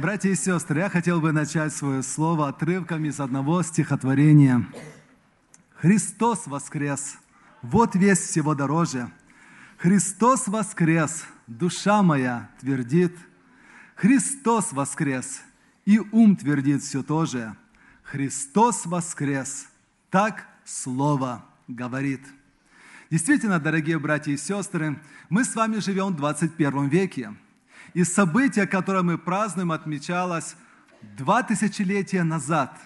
Братья и сестры, я хотел бы начать свое слово отрывком из одного стихотворения. «Христос воскрес! Вот весь всего дороже. Христос воскрес! Душа моя твердит. Христос воскрес! И ум твердит все то же. Христос воскрес! Так Слово говорит». Действительно, дорогие братья и сестры, мы с вами живем в 21 веке – и событие, которое мы празднуем, отмечалось два тысячелетия назад.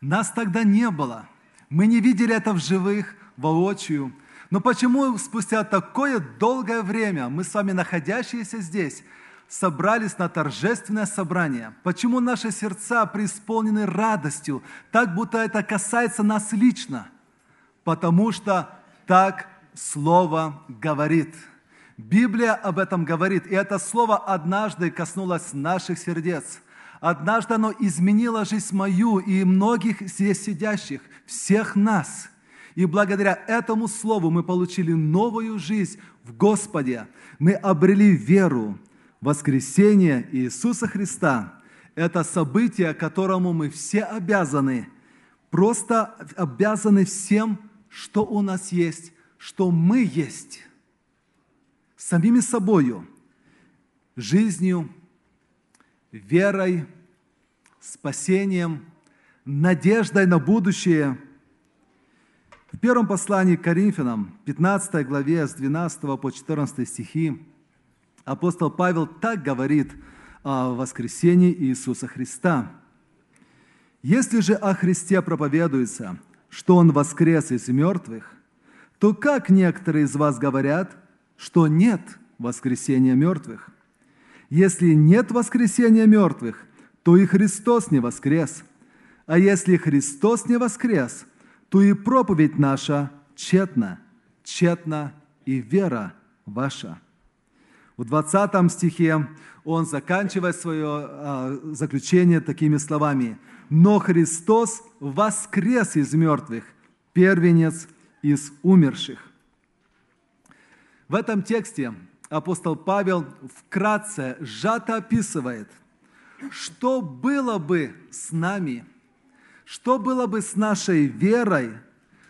Нас тогда не было. Мы не видели это в живых, воочию. Но почему спустя такое долгое время мы с вами, находящиеся здесь, собрались на торжественное собрание? Почему наши сердца преисполнены радостью, так будто это касается нас лично? Потому что так Слово говорит – Библия об этом говорит, и это слово однажды коснулось наших сердец. Однажды оно изменило жизнь мою и многих здесь сидящих, всех нас. И благодаря этому слову мы получили новую жизнь в Господе. Мы обрели веру. Воскресение Иисуса Христа – это событие, которому мы все обязаны. Просто обязаны всем, что у нас есть, что мы есть самими собою, жизнью, верой, спасением, надеждой на будущее. В первом послании к Коринфянам, 15 главе, с 12 по 14 стихи, апостол Павел так говорит о воскресении Иисуса Христа. «Если же о Христе проповедуется, что Он воскрес из мертвых, то как некоторые из вас говорят – что нет воскресения мертвых. Если нет воскресения мертвых, то и Христос не воскрес. А если Христос не воскрес, то и проповедь наша тщетна, тщетна и вера ваша. В 20 стихе он заканчивает свое а, заключение такими словами. «Но Христос воскрес из мертвых, первенец из умерших». В этом тексте апостол Павел вкратце, сжато описывает, что было бы с нами, что было бы с нашей верой,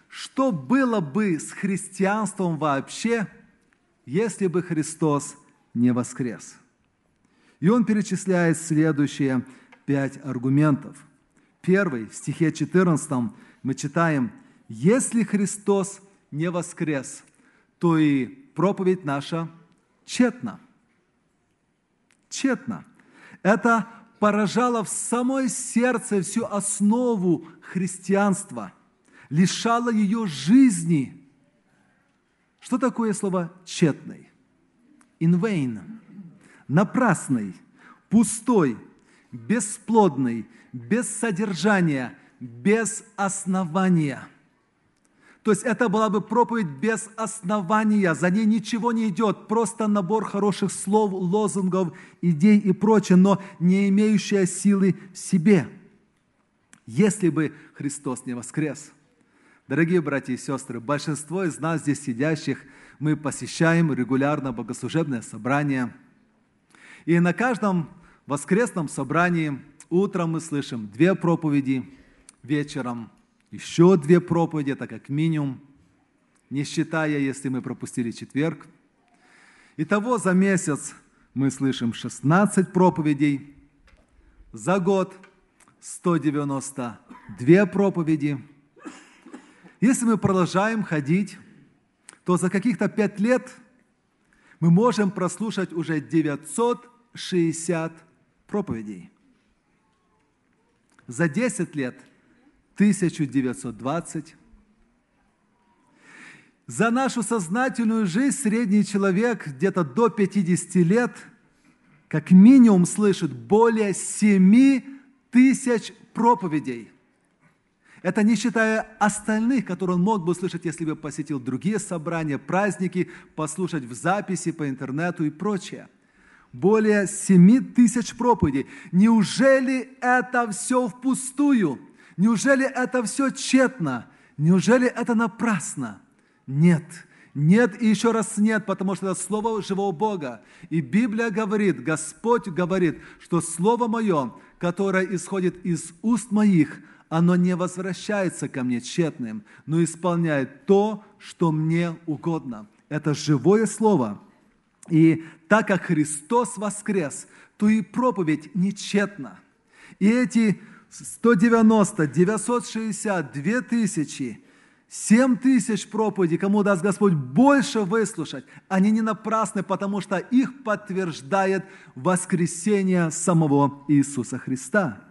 что было бы с христианством вообще, если бы Христос не воскрес. И он перечисляет следующие пять аргументов. Первый, в стихе 14 мы читаем, «Если Христос не воскрес, то и проповедь наша тщетна. Тщетна. Это поражало в самое сердце всю основу христианства, лишало ее жизни. Что такое слово «тщетный»? In vain. Напрасный, пустой, бесплодный, без содержания, без основания – то есть это была бы проповедь без основания, за ней ничего не идет, просто набор хороших слов, лозунгов, идей и прочее, но не имеющая силы в себе. Если бы Христос не воскрес. Дорогие братья и сестры, большинство из нас здесь сидящих, мы посещаем регулярно богослужебное собрание. И на каждом воскресном собрании утром мы слышим две проповеди, вечером – еще две проповеди, это как минимум, не считая, если мы пропустили четверг. Итого за месяц мы слышим 16 проповедей, за год 192 проповеди. Если мы продолжаем ходить, то за каких-то пять лет мы можем прослушать уже 960 проповедей. За 10 лет – 1920. За нашу сознательную жизнь средний человек где-то до 50 лет как минимум слышит более 7 тысяч проповедей. Это не считая остальных, которые он мог бы услышать, если бы посетил другие собрания, праздники, послушать в записи по интернету и прочее. Более 7 тысяч проповедей. Неужели это все впустую? Неужели это все тщетно? Неужели это напрасно? Нет, Нет и еще раз нет, потому что это Слово живого Бога. И Библия говорит, Господь говорит, что Слово Мое, которое исходит из уст моих, оно не возвращается ко мне тщетным, но исполняет то, что мне угодно. Это живое Слово. И так как Христос воскрес, то и проповедь нечетна. И эти 190, 960, 2000 Семь тысяч проповедей, кому даст Господь больше выслушать, они не напрасны, потому что их подтверждает воскресение самого Иисуса Христа.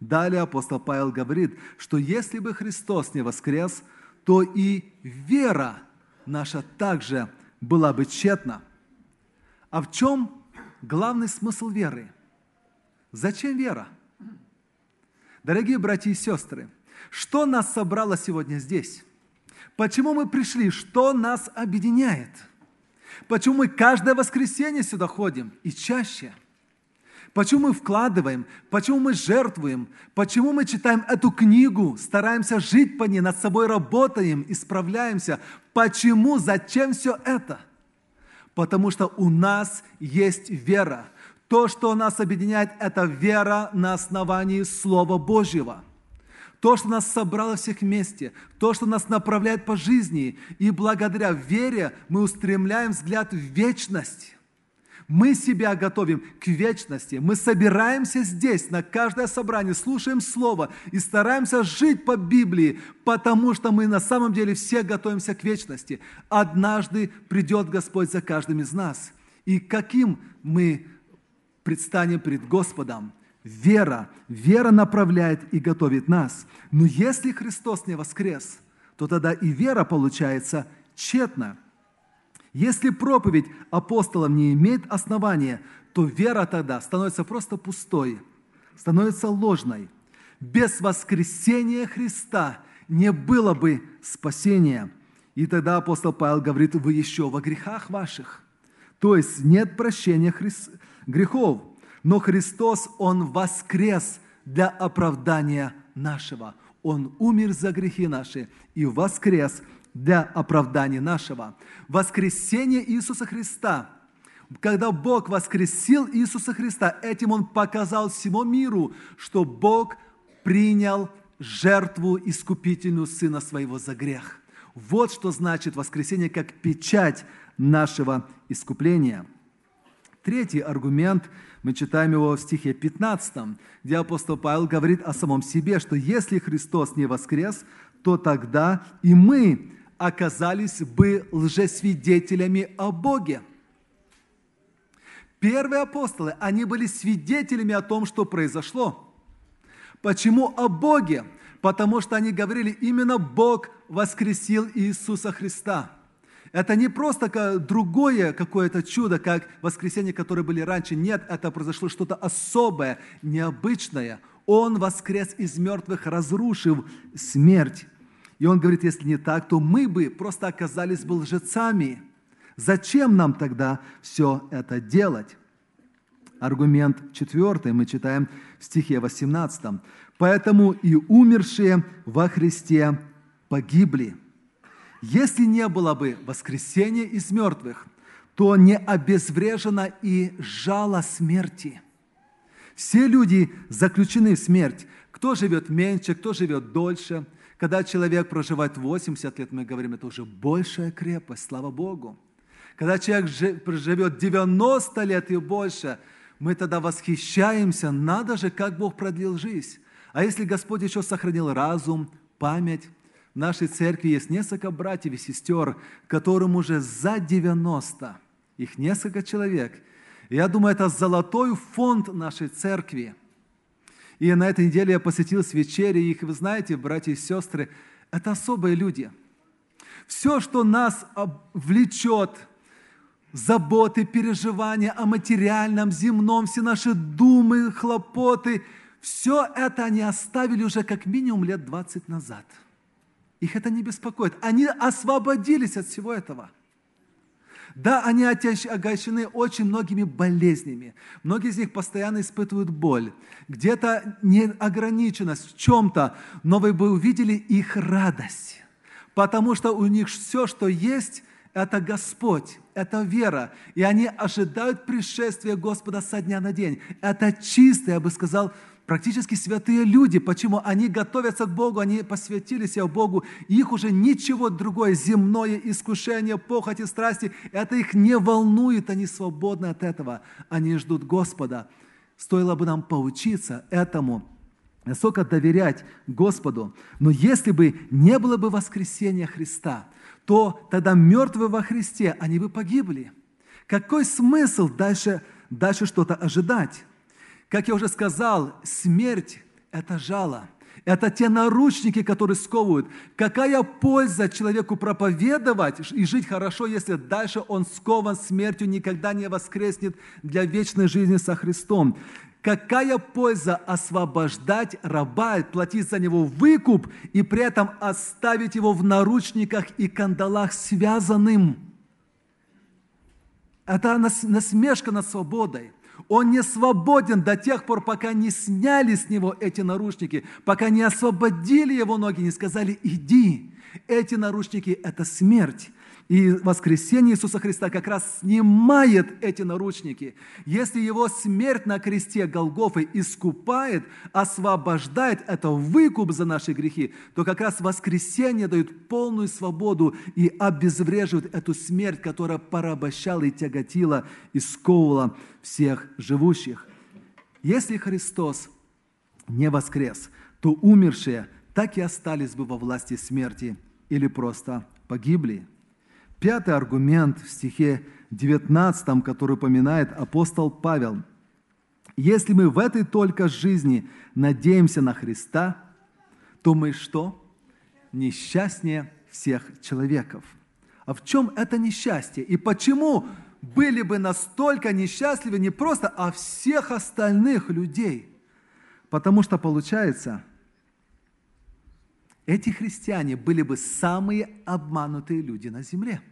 Далее апостол Павел говорит, что если бы Христос не воскрес, то и вера наша также была бы тщетна. А в чем главный смысл веры? Зачем вера? Дорогие братья и сестры, что нас собрало сегодня здесь? Почему мы пришли? Что нас объединяет? Почему мы каждое воскресенье сюда ходим и чаще? Почему мы вкладываем? Почему мы жертвуем? Почему мы читаем эту книгу, стараемся жить по ней, над собой работаем, исправляемся? Почему? Зачем все это? Потому что у нас есть вера. То, что нас объединяет, это вера на основании Слова Божьего – то, что нас собрало всех вместе, то, что нас направляет по жизни. И благодаря вере мы устремляем взгляд в вечность. Мы себя готовим к вечности. Мы собираемся здесь, на каждое собрание, слушаем Слово и стараемся жить по Библии, потому что мы на самом деле все готовимся к вечности. Однажды придет Господь за каждым из нас. И каким мы предстанем пред Господом – Вера, вера направляет и готовит нас. Но если Христос не воскрес, то тогда и вера получается тщетна. Если проповедь апостолам не имеет основания, то вера тогда становится просто пустой, становится ложной. Без воскресения Христа не было бы спасения. И тогда апостол Павел говорит, вы еще во грехах ваших. То есть нет прощения грехов. Но Христос, Он воскрес для оправдания нашего. Он умер за грехи наши и воскрес для оправдания нашего. Воскресение Иисуса Христа – когда Бог воскресил Иисуса Христа, этим Он показал всему миру, что Бог принял жертву искупительную Сына Своего за грех. Вот что значит воскресение как печать нашего искупления. Третий аргумент – мы читаем его в стихе 15, где апостол Павел говорит о самом себе, что если Христос не воскрес, то тогда и мы оказались бы лжесвидетелями о Боге. Первые апостолы, они были свидетелями о том, что произошло. Почему о Боге? Потому что они говорили, именно Бог воскресил Иисуса Христа – это не просто другое какое-то чудо, как воскресенье, которые были раньше. Нет, это произошло что-то особое, необычное. Он воскрес из мертвых, разрушив смерть. И он говорит, если не так, то мы бы просто оказались бы лжецами. Зачем нам тогда все это делать? Аргумент четвертый мы читаем в стихе 18. «Поэтому и умершие во Христе погибли». Если не было бы воскресения из мертвых, то не обезврежена и жало смерти. Все люди заключены в смерть. Кто живет меньше, кто живет дольше. Когда человек проживает 80 лет, мы говорим, это уже большая крепость, слава Богу. Когда человек проживет 90 лет и больше, мы тогда восхищаемся, надо же, как Бог продлил жизнь. А если Господь еще сохранил разум, память, нашей церкви есть несколько братьев и сестер, которым уже за 90, их несколько человек. я думаю, это золотой фонд нашей церкви. И на этой неделе я посетил с вечери их, вы знаете, братья и сестры, это особые люди. Все, что нас влечет, заботы, переживания о материальном, земном, все наши думы, хлопоты, все это они оставили уже как минимум лет 20 назад – их это не беспокоит. Они освободились от всего этого. Да, они огощены очень многими болезнями. Многие из них постоянно испытывают боль. Где-то неограниченность в чем-то, но вы бы увидели их радость. Потому что у них все, что есть, это Господь, это вера. И они ожидают пришествия Господа со дня на день. Это чистые, я бы сказал, практически святые люди. Почему? Они готовятся к Богу, они посвятили себя Богу. Их уже ничего другое, земное искушение, похоти, страсти, это их не волнует, они свободны от этого. Они ждут Господа. Стоило бы нам поучиться этому, насколько доверять Господу. Но если бы не было бы воскресения Христа, то тогда мертвые во Христе, они бы погибли. Какой смысл дальше, дальше что-то ожидать? Как я уже сказал, смерть – это жало. Это те наручники, которые сковывают. Какая польза человеку проповедовать и жить хорошо, если дальше он скован смертью, никогда не воскреснет для вечной жизни со Христом? Какая польза освобождать раба, платить за него выкуп и при этом оставить его в наручниках и кандалах связанным? Это насмешка над свободой. Он не свободен до тех пор, пока не сняли с него эти наручники, пока не освободили его ноги, не сказали «иди». Эти наручники – это смерть. И воскресение Иисуса Христа как раз снимает эти наручники. Если его смерть на кресте Голгофы искупает, освобождает, это выкуп за наши грехи, то как раз воскресение дает полную свободу и обезвреживает эту смерть, которая порабощала и тяготила и сковывала всех живущих. Если Христос не воскрес, то умершие так и остались бы во власти смерти или просто погибли. Пятый аргумент в стихе 19, который упоминает апостол Павел. Если мы в этой только жизни надеемся на Христа, то мы что? Несчастнее всех человеков. А в чем это несчастье? И почему были бы настолько несчастливы не просто, а всех остальных людей? Потому что получается – эти христиане были бы самые обманутые люди на земле.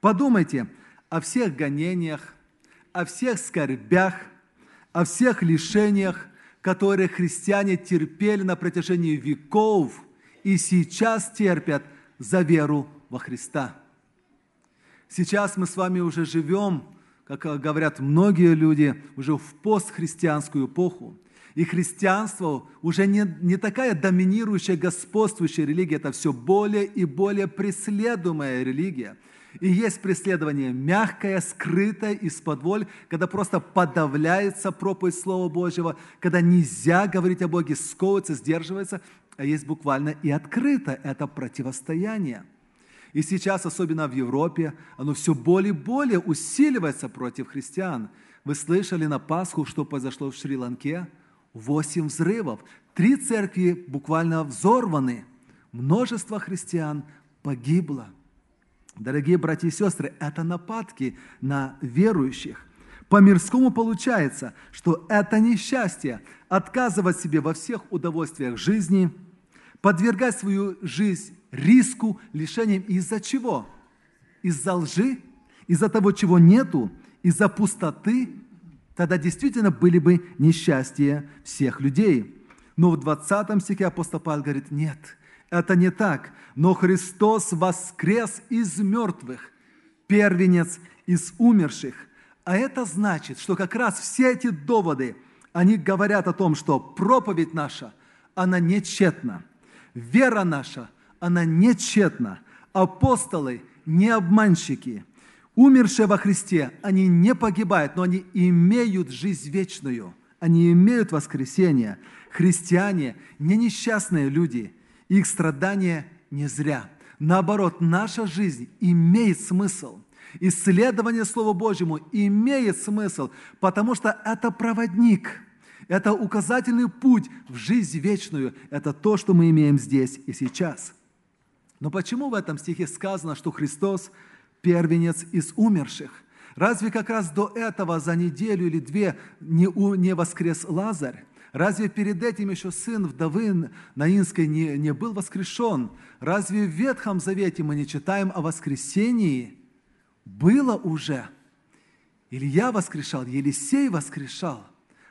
Подумайте о всех гонениях, о всех скорбях, о всех лишениях, которые христиане терпели на протяжении веков и сейчас терпят за веру во Христа. Сейчас мы с вами уже живем, как говорят многие люди, уже в постхристианскую эпоху. И христианство уже не, не такая доминирующая, господствующая религия, это все более и более преследуемая религия. И есть преследование мягкое, скрытое, из-под воль, когда просто подавляется проповедь Слова Божьего, когда нельзя говорить о Боге, сковывается, сдерживается, а есть буквально и открыто это противостояние. И сейчас, особенно в Европе, оно все более и более усиливается против христиан. Вы слышали на Пасху, что произошло в Шри-Ланке – восемь взрывов. Три церкви буквально взорваны. Множество христиан погибло. Дорогие братья и сестры, это нападки на верующих. По-мирскому получается, что это несчастье отказывать себе во всех удовольствиях жизни, подвергать свою жизнь риску, лишениям из-за чего? Из-за лжи, из-за того, чего нету, из-за пустоты, тогда действительно были бы несчастья всех людей. Но в 20 стихе апостол Павел говорит, нет, это не так. Но Христос воскрес из мертвых, первенец из умерших. А это значит, что как раз все эти доводы, они говорят о том, что проповедь наша, она нечетна. Вера наша, она нечетна. Апостолы не обманщики – Умершие во Христе, они не погибают, но они имеют жизнь вечную. Они имеют воскресение. Христиане не несчастные люди. Их страдания не зря. Наоборот, наша жизнь имеет смысл. Исследование Слова Божьему имеет смысл, потому что это проводник, это указательный путь в жизнь вечную. Это то, что мы имеем здесь и сейчас. Но почему в этом стихе сказано, что Христос – первенец из умерших. Разве как раз до этого за неделю или две не, у, не воскрес Лазарь? Разве перед этим еще сын вдовы Наинской не, не был воскрешен? Разве в Ветхом Завете мы не читаем о воскресении? Было уже. Илья воскрешал, Елисей воскрешал.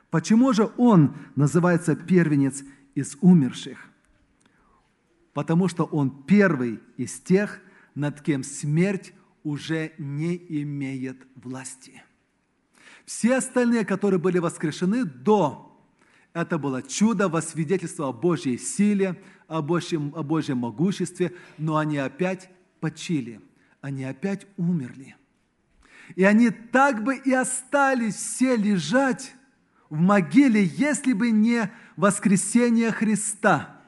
Почему же он называется первенец из умерших? Потому что он первый из тех, над кем смерть уже не имеет власти. Все остальные, которые были воскрешены до, это было чудо во свидетельство о Божьей силе, о Божьем, о Божьем могуществе, но они опять почили, они опять умерли. И они так бы и остались все лежать в могиле, если бы не воскресение Христа.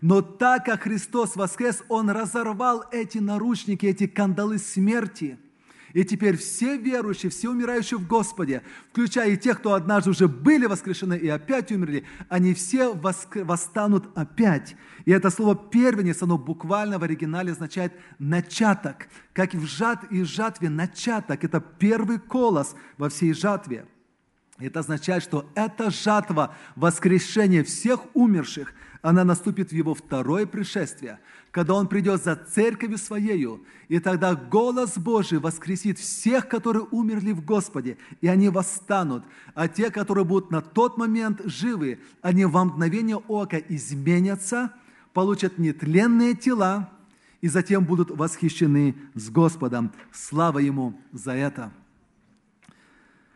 Но так как Христос воскрес, Он разорвал эти наручники, эти кандалы смерти – и теперь все верующие, все умирающие в Господе, включая и тех, кто однажды уже были воскрешены и опять умерли, они все восстанут опять. И это слово «первенец», оно буквально в оригинале означает «начаток», как в жат и жатве «начаток». Это первый колос во всей жатве. Это означает, что эта жатва воскрешения всех умерших, она наступит в его второе пришествие – когда Он придет за церковью Своею, и тогда голос Божий воскресит всех, которые умерли в Господе, и они восстанут. А те, которые будут на тот момент живы, они во мгновение ока изменятся, получат нетленные тела, и затем будут восхищены с Господом. Слава Ему за это!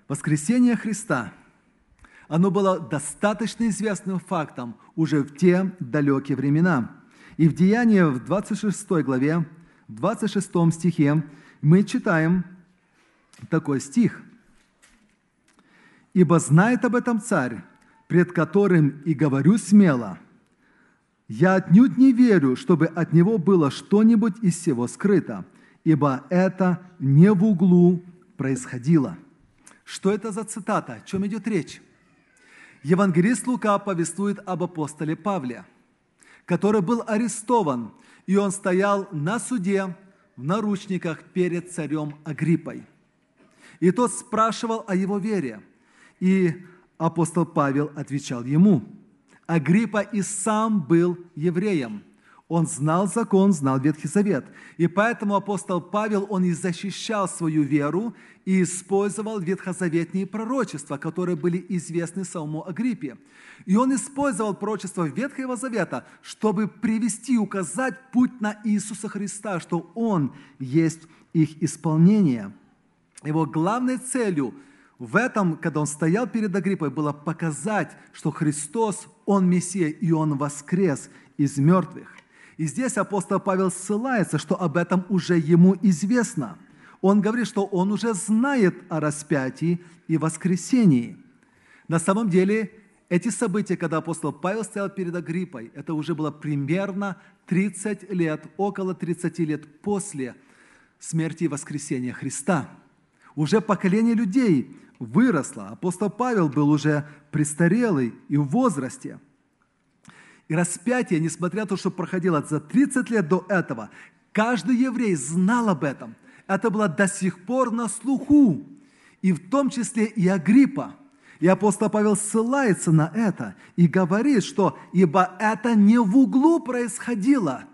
Воскресение Христа, оно было достаточно известным фактом уже в те далекие времена – и в Деянии в 26 главе, в 26 стихе мы читаем такой стих. «Ибо знает об этом царь, пред которым и говорю смело, я отнюдь не верю, чтобы от него было что-нибудь из всего скрыто, ибо это не в углу происходило». Что это за цитата? О чем идет речь? Евангелист Лука повествует об апостоле Павле – который был арестован, и он стоял на суде в наручниках перед царем Агриппой. И тот спрашивал о его вере, и апостол Павел отвечал ему. Агриппа и сам был евреем – он знал закон, знал Ветхий Завет. И поэтому апостол Павел, он и защищал свою веру и использовал ветхозаветные пророчества, которые были известны самому Агриппе. И он использовал пророчества Ветхого Завета, чтобы привести, указать путь на Иисуса Христа, что Он есть их исполнение. Его главной целью в этом, когда он стоял перед Агриппой, было показать, что Христос, Он Мессия, и Он воскрес из мертвых. И здесь апостол Павел ссылается, что об этом уже ему известно. Он говорит, что он уже знает о распятии и воскресении. На самом деле, эти события, когда апостол Павел стоял перед Агриппой, это уже было примерно 30 лет, около 30 лет после смерти и воскресения Христа. Уже поколение людей выросло. Апостол Павел был уже престарелый и в возрасте – и распятие, несмотря на то, что проходило за 30 лет до этого, каждый еврей знал об этом. Это было до сих пор на слуху. И в том числе и Агриппа. И апостол Павел ссылается на это и говорит, что «ибо это не в углу происходило».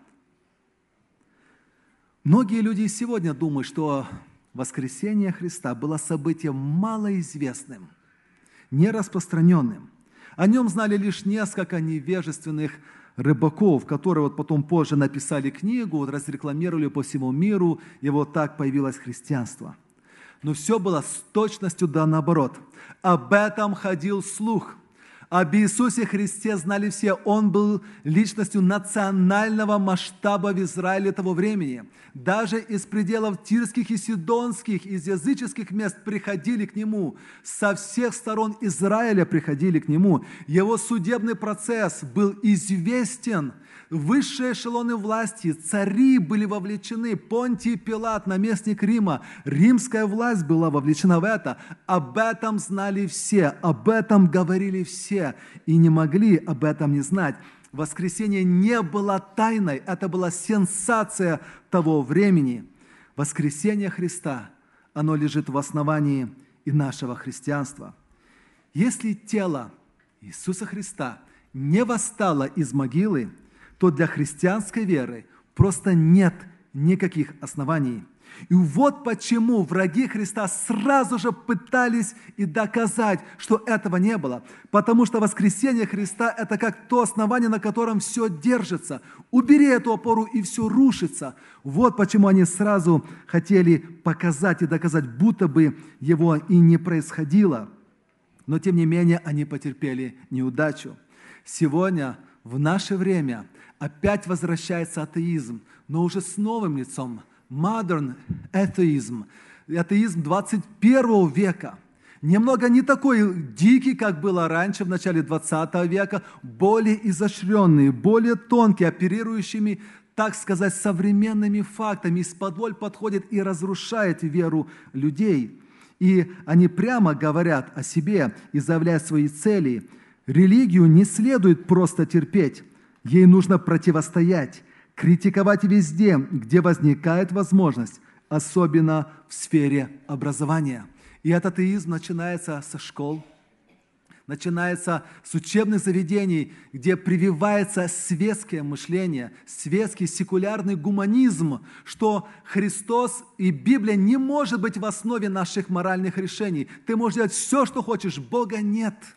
Многие люди сегодня думают, что воскресение Христа было событием малоизвестным, нераспространенным – о нем знали лишь несколько невежественных рыбаков, которые вот потом позже написали книгу, вот разрекламировали по всему миру, и вот так появилось христианство. Но все было с точностью да наоборот. Об этом ходил слух. Об Иисусе Христе знали все. Он был личностью национального масштаба в Израиле того времени. Даже из пределов тирских и сидонских, из языческих мест приходили к Нему. Со всех сторон Израиля приходили к Нему. Его судебный процесс был известен – Высшие эшелоны власти, цари были вовлечены, Понтий Пилат, наместник Рима, римская власть была вовлечена в это. Об этом знали все, об этом говорили все и не могли об этом не знать. Воскресение не было тайной, это была сенсация того времени. Воскресение Христа, оно лежит в основании и нашего христианства. Если тело Иисуса Христа не восстало из могилы, то для христианской веры просто нет никаких оснований. И вот почему враги Христа сразу же пытались и доказать, что этого не было. Потому что воскресение Христа – это как то основание, на котором все держится. Убери эту опору, и все рушится. Вот почему они сразу хотели показать и доказать, будто бы его и не происходило. Но тем не менее они потерпели неудачу. Сегодня, в наше время, опять возвращается атеизм, но уже с новым лицом – modern atheism, атеизм 21 века. Немного не такой дикий, как было раньше, в начале 20 века, более изощренный, более тонкий, оперирующими, так сказать, современными фактами, из-под подходит и разрушает веру людей. И они прямо говорят о себе и заявляют свои цели. Религию не следует просто терпеть, ей нужно противостоять критиковать везде, где возникает возможность, особенно в сфере образования. И этот атеизм начинается со школ, начинается с учебных заведений, где прививается светское мышление, светский секулярный гуманизм, что Христос и Библия не может быть в основе наших моральных решений. Ты можешь делать все, что хочешь, Бога нет –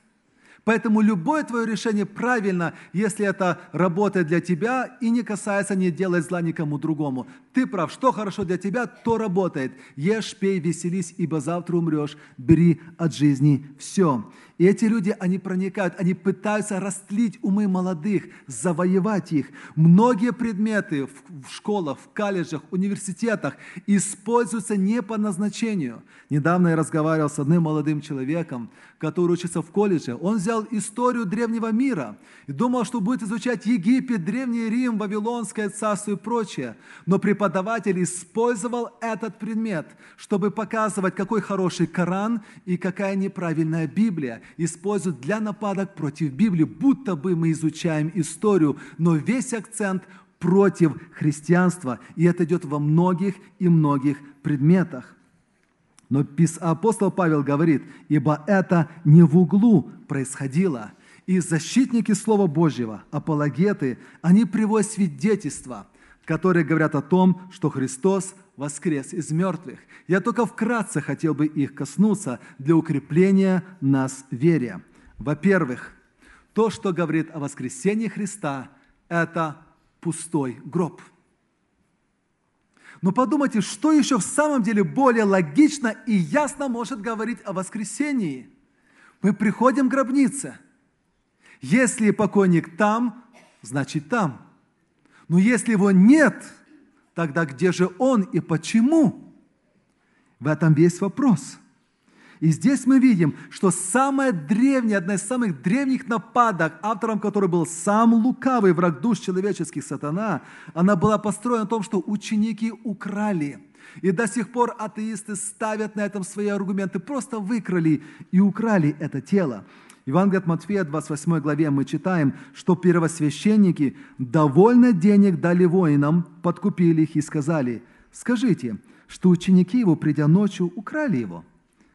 Поэтому любое твое решение правильно, если это работает для тебя и не касается не делать зла никому другому. Ты прав, что хорошо для тебя, то работает. Ешь, пей, веселись, ибо завтра умрешь. Бери от жизни все. И эти люди, они проникают, они пытаются растлить умы молодых, завоевать их. Многие предметы в школах, в колледжах, университетах используются не по назначению. Недавно я разговаривал с одним молодым человеком, который учится в колледже. Он взял историю древнего мира и думал, что будет изучать Египет, Древний Рим, Вавилонское царство и прочее. Но преподаватель использовал этот предмет, чтобы показывать, какой хороший Коран и какая неправильная Библия используют для нападок против Библии, будто бы мы изучаем историю, но весь акцент против христианства. И это идет во многих и многих предметах. Но апостол Павел говорит, ибо это не в углу происходило. И защитники Слова Божьего, апологеты, они приводят свидетельства, которые говорят о том, что Христос воскрес из мертвых. Я только вкратце хотел бы их коснуться для укрепления нас вере. Во-первых, то, что говорит о воскресении Христа, это пустой гроб. Но подумайте, что еще в самом деле более логично и ясно может говорить о воскресении? Мы приходим к гробнице. Если покойник там, значит там. Но если его нет – Тогда где же он и почему? В этом весь вопрос. И здесь мы видим, что самая древняя, одна из самых древних нападок, автором которой был сам лукавый враг душ человеческих сатана, она была построена на том, что ученики украли. И до сих пор атеисты ставят на этом свои аргументы, просто выкрали и украли это тело. Евангелие от Матфея, 28 главе, мы читаем, что первосвященники довольно денег дали воинам, подкупили их и сказали, скажите, что ученики его, придя ночью, украли его.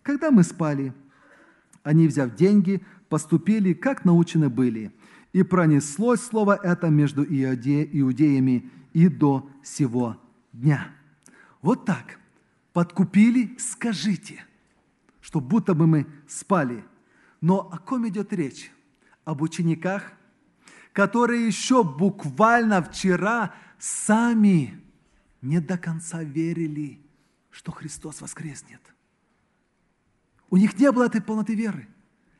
Когда мы спали, они, взяв деньги, поступили, как научены были. И пронеслось слово это между иудеями и до сего дня. Вот так. Подкупили, скажите, что будто бы мы спали – но о ком идет речь? Об учениках, которые еще буквально вчера сами не до конца верили, что Христос воскреснет. У них не было этой полноты веры.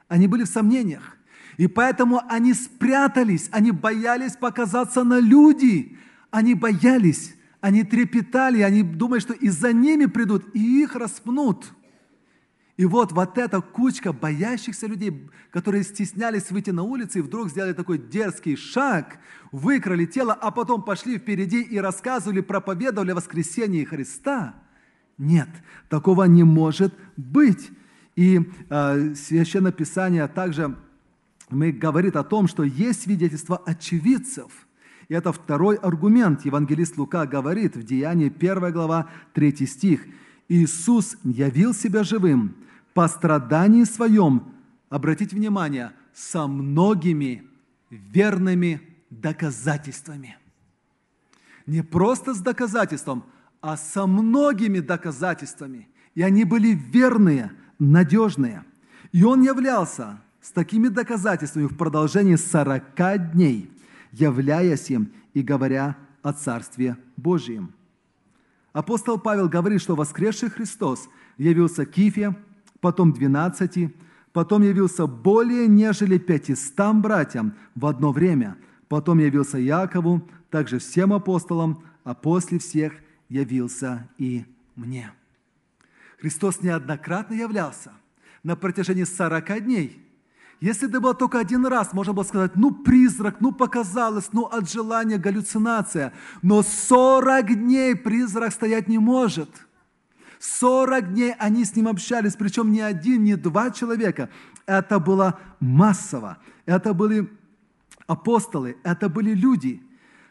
Они были в сомнениях. И поэтому они спрятались, они боялись показаться на люди. Они боялись, они трепетали, они думали, что и за ними придут, и их распнут – и вот, вот эта кучка боящихся людей, которые стеснялись выйти на улицу и вдруг сделали такой дерзкий шаг, выкрали тело, а потом пошли впереди и рассказывали, проповедовали о воскресении Христа. Нет, такого не может быть. И э, Священное Писание также мы говорит о том, что есть свидетельство очевидцев. И это второй аргумент. Евангелист Лука говорит в Деянии 1 глава 3 стих. Иисус явил себя живым – по страдании своем, обратите внимание, со многими верными доказательствами. Не просто с доказательством, а со многими доказательствами. И они были верные, надежные. И он являлся с такими доказательствами в продолжении 40 дней, являясь им и говоря о Царстве Божьем. Апостол Павел говорит, что воскресший Христос явился Кифе, потом двенадцати, потом явился более нежели пятистам братьям в одно время, потом явился Якову, также всем апостолам, а после всех явился и мне. Христос неоднократно являлся на протяжении 40 дней. Если это было только один раз, можно было сказать, ну призрак, ну показалось, ну от желания галлюцинация. Но 40 дней призрак стоять не может – 40 дней они с ним общались, причем не один, не два человека. Это было массово. Это были апостолы, это были люди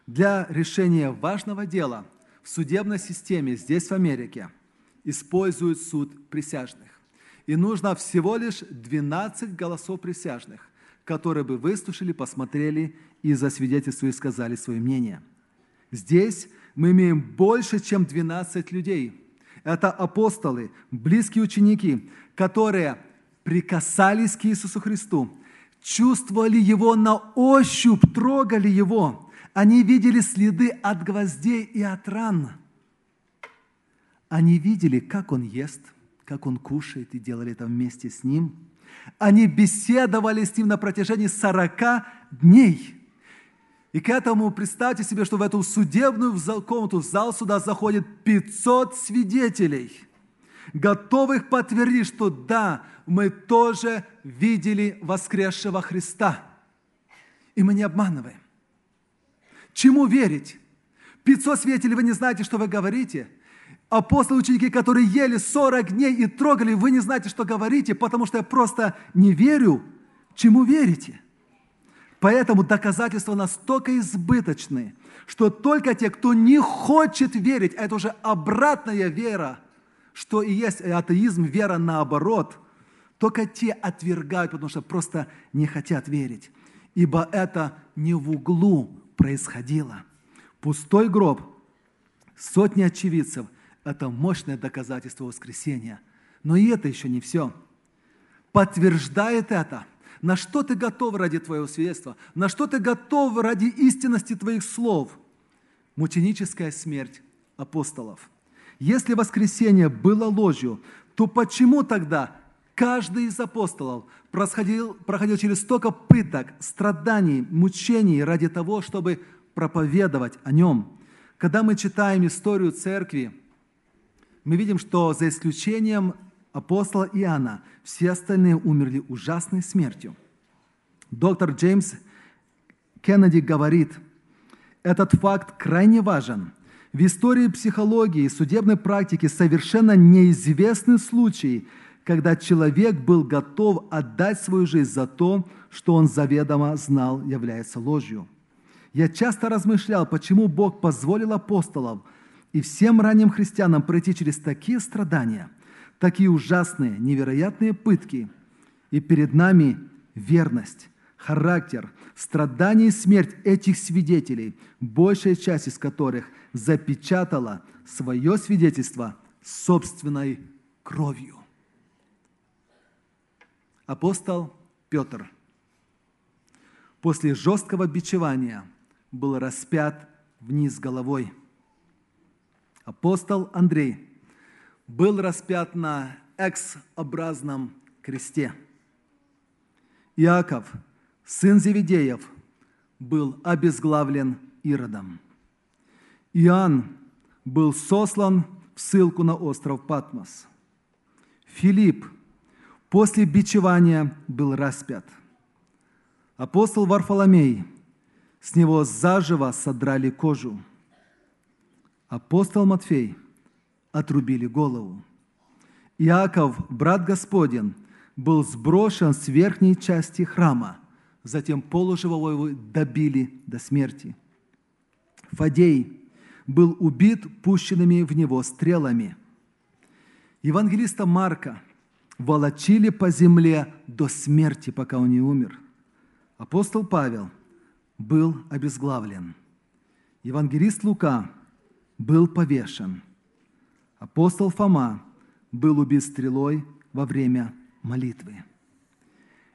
для решения важного дела в судебной системе здесь, в Америке, используют суд присяжных. И нужно всего лишь 12 голосов присяжных, которые бы выслушали, посмотрели и засвидетельствовали, сказали свое мнение. Здесь мы имеем больше, чем 12 людей – это апостолы, близкие ученики, которые прикасались к Иисусу Христу, чувствовали Его на ощупь, трогали Его. Они видели следы от гвоздей и от ран. Они видели, как Он ест, как Он кушает, и делали это вместе с Ним. Они беседовали с Ним на протяжении 40 дней – и к этому представьте себе, что в эту судебную комнату, в зал суда заходит 500 свидетелей, готовых подтвердить, что да, мы тоже видели воскресшего Христа. И мы не обманываем. Чему верить? 500 свидетелей, вы не знаете, что вы говорите. Апостолы, ученики, которые ели 40 дней и трогали, вы не знаете, что говорите, потому что я просто не верю. Чему верите? Поэтому доказательства настолько избыточны, что только те, кто не хочет верить, а это уже обратная вера, что и есть атеизм, вера наоборот, только те отвергают, потому что просто не хотят верить. Ибо это не в углу происходило. Пустой гроб, сотни очевидцев – это мощное доказательство воскресения. Но и это еще не все. Подтверждает это – на что ты готов ради твоего свидетельства? На что ты готов ради истинности твоих слов? Мученическая смерть апостолов. Если воскресение было ложью, то почему тогда каждый из апостолов проходил, проходил через столько пыток, страданий, мучений ради того, чтобы проповедовать о нем? Когда мы читаем историю церкви, мы видим, что за исключением апостола Иоанна, все остальные умерли ужасной смертью. Доктор Джеймс Кеннеди говорит, этот факт крайне важен. В истории психологии и судебной практики совершенно неизвестны случаи, когда человек был готов отдать свою жизнь за то, что он заведомо знал является ложью. Я часто размышлял, почему Бог позволил апостолам и всем ранним христианам пройти через такие страдания – такие ужасные, невероятные пытки. И перед нами верность, характер, страдания и смерть этих свидетелей, большая часть из которых запечатала свое свидетельство собственной кровью. Апостол Петр после жесткого бичевания был распят вниз головой. Апостол Андрей был распят на X-образном кресте. Иаков, сын Зеведеев, был обезглавлен Иродом. Иоанн был сослан в ссылку на остров Патмос. Филипп после бичевания был распят. Апостол Варфоломей, с него заживо содрали кожу. Апостол Матфей – отрубили голову. Иаков, брат Господен, был сброшен с верхней части храма, затем полуживого его добили до смерти. Фадей был убит пущенными в него стрелами. Евангелиста Марка волочили по земле до смерти, пока он не умер. Апостол Павел был обезглавлен. Евангелист Лука был повешен – Апостол Фома был убит стрелой во время молитвы.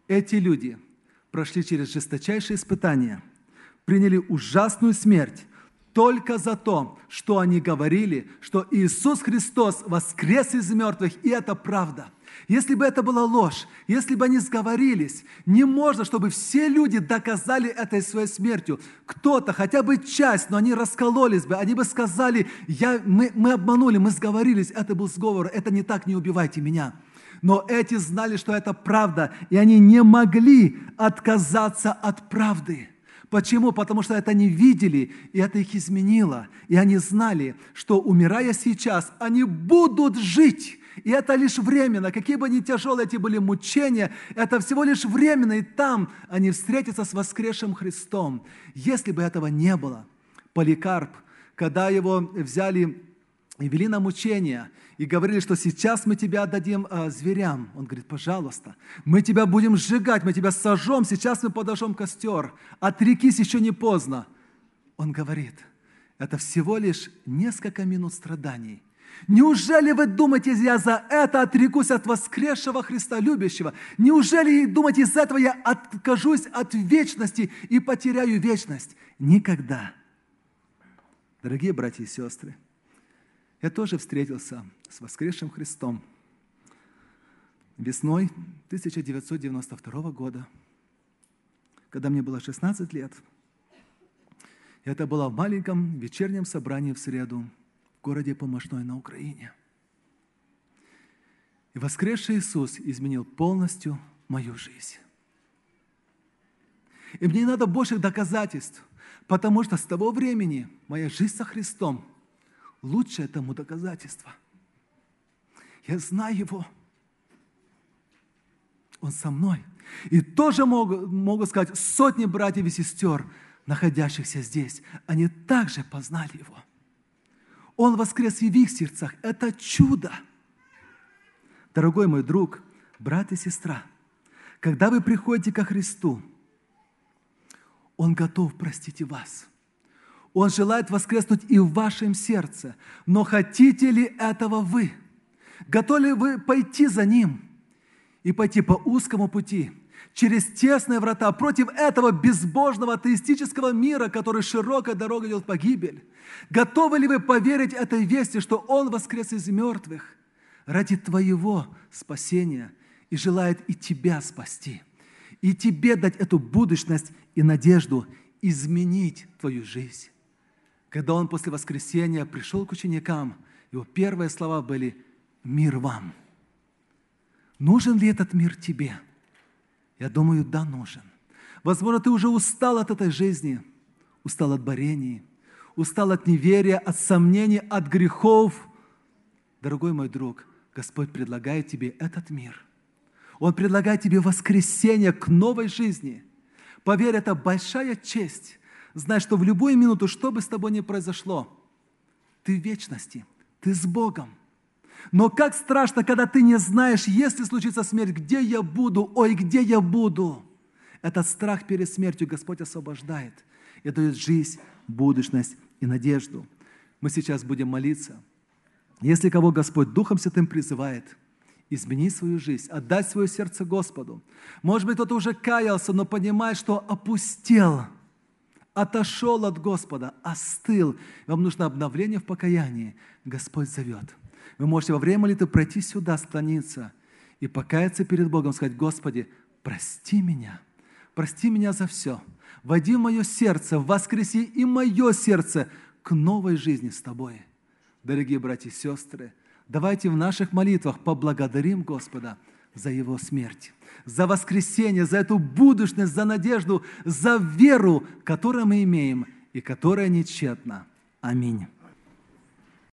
Эти люди прошли через жесточайшие испытания, приняли ужасную смерть только за то, что они говорили, что Иисус Христос воскрес из мертвых, и это правда – если бы это была ложь, если бы они сговорились, не можно, чтобы все люди доказали этой своей смертью. Кто-то, хотя бы часть, но они раскололись бы, они бы сказали, я, мы, мы обманули, мы сговорились, это был сговор, это не так, не убивайте меня. Но эти знали, что это правда, и они не могли отказаться от правды. Почему? Потому что это они видели, и это их изменило. И они знали, что умирая сейчас, они будут жить и это лишь временно. Какие бы ни тяжелые эти были мучения, это всего лишь временно. И там они встретятся с воскресшим Христом. Если бы этого не было, Поликарп, когда его взяли и вели на мучения, и говорили, что сейчас мы тебя отдадим э, зверям. Он говорит, пожалуйста, мы тебя будем сжигать, мы тебя сожжем, сейчас мы подожжем костер. Отрекись еще не поздно. Он говорит, это всего лишь несколько минут страданий – Неужели вы думаете, я за это отрекусь от воскресшего Христа любящего? Неужели думаете, из этого я откажусь от вечности и потеряю вечность? Никогда. Дорогие братья и сестры, я тоже встретился с воскресшим Христом весной 1992 года, когда мне было 16 лет. Это было в маленьком вечернем собрании в среду – городе Помощной на Украине. И воскресший Иисус изменил полностью мою жизнь. И мне не надо больших доказательств, потому что с того времени моя жизнь со Христом лучшее тому доказательство. Я знаю Его. Он со мной. И тоже могу, могу сказать, сотни братьев и сестер, находящихся здесь, они также познали Его – он воскрес и в их сердцах. Это чудо. Дорогой мой друг, брат и сестра, когда вы приходите ко Христу, Он готов простить и вас. Он желает воскреснуть и в вашем сердце. Но хотите ли этого вы? Готовы ли вы пойти за Ним и пойти по узкому пути – через тесные врата против этого безбожного атеистического мира, который широкой дорогой идет в погибель? Готовы ли вы поверить этой вести, что Он воскрес из мертвых ради твоего спасения и желает и тебя спасти, и тебе дать эту будущность и надежду изменить твою жизнь? Когда Он после воскресения пришел к ученикам, его первые слова были «Мир вам». Нужен ли этот мир тебе? – я думаю, да, нужен. Возможно, ты уже устал от этой жизни, устал от борений, устал от неверия, от сомнений, от грехов. Дорогой мой друг, Господь предлагает тебе этот мир. Он предлагает тебе воскресение к новой жизни. Поверь, это большая честь. Знай, что в любую минуту, что бы с тобой ни произошло, ты в вечности, ты с Богом – но как страшно, когда ты не знаешь, если случится смерть, где я буду, ой, где я буду. Этот страх перед смертью Господь освобождает и дает жизнь, будущность и надежду. Мы сейчас будем молиться. Если кого Господь Духом Святым призывает, измени свою жизнь, отдай свое сердце Господу. Может быть, кто-то уже каялся, но понимает, что опустел, отошел от Господа, остыл. Вам нужно обновление в покаянии. Господь зовет – вы можете во время молитвы пройти сюда, склониться и покаяться перед Богом, сказать, Господи, прости меня, прости меня за все. Войди в мое сердце, воскреси и мое сердце к новой жизни с Тобой. Дорогие братья и сестры, давайте в наших молитвах поблагодарим Господа за Его смерть, за воскресение, за эту будущность, за надежду, за веру, которую мы имеем и которая нечетна. Аминь.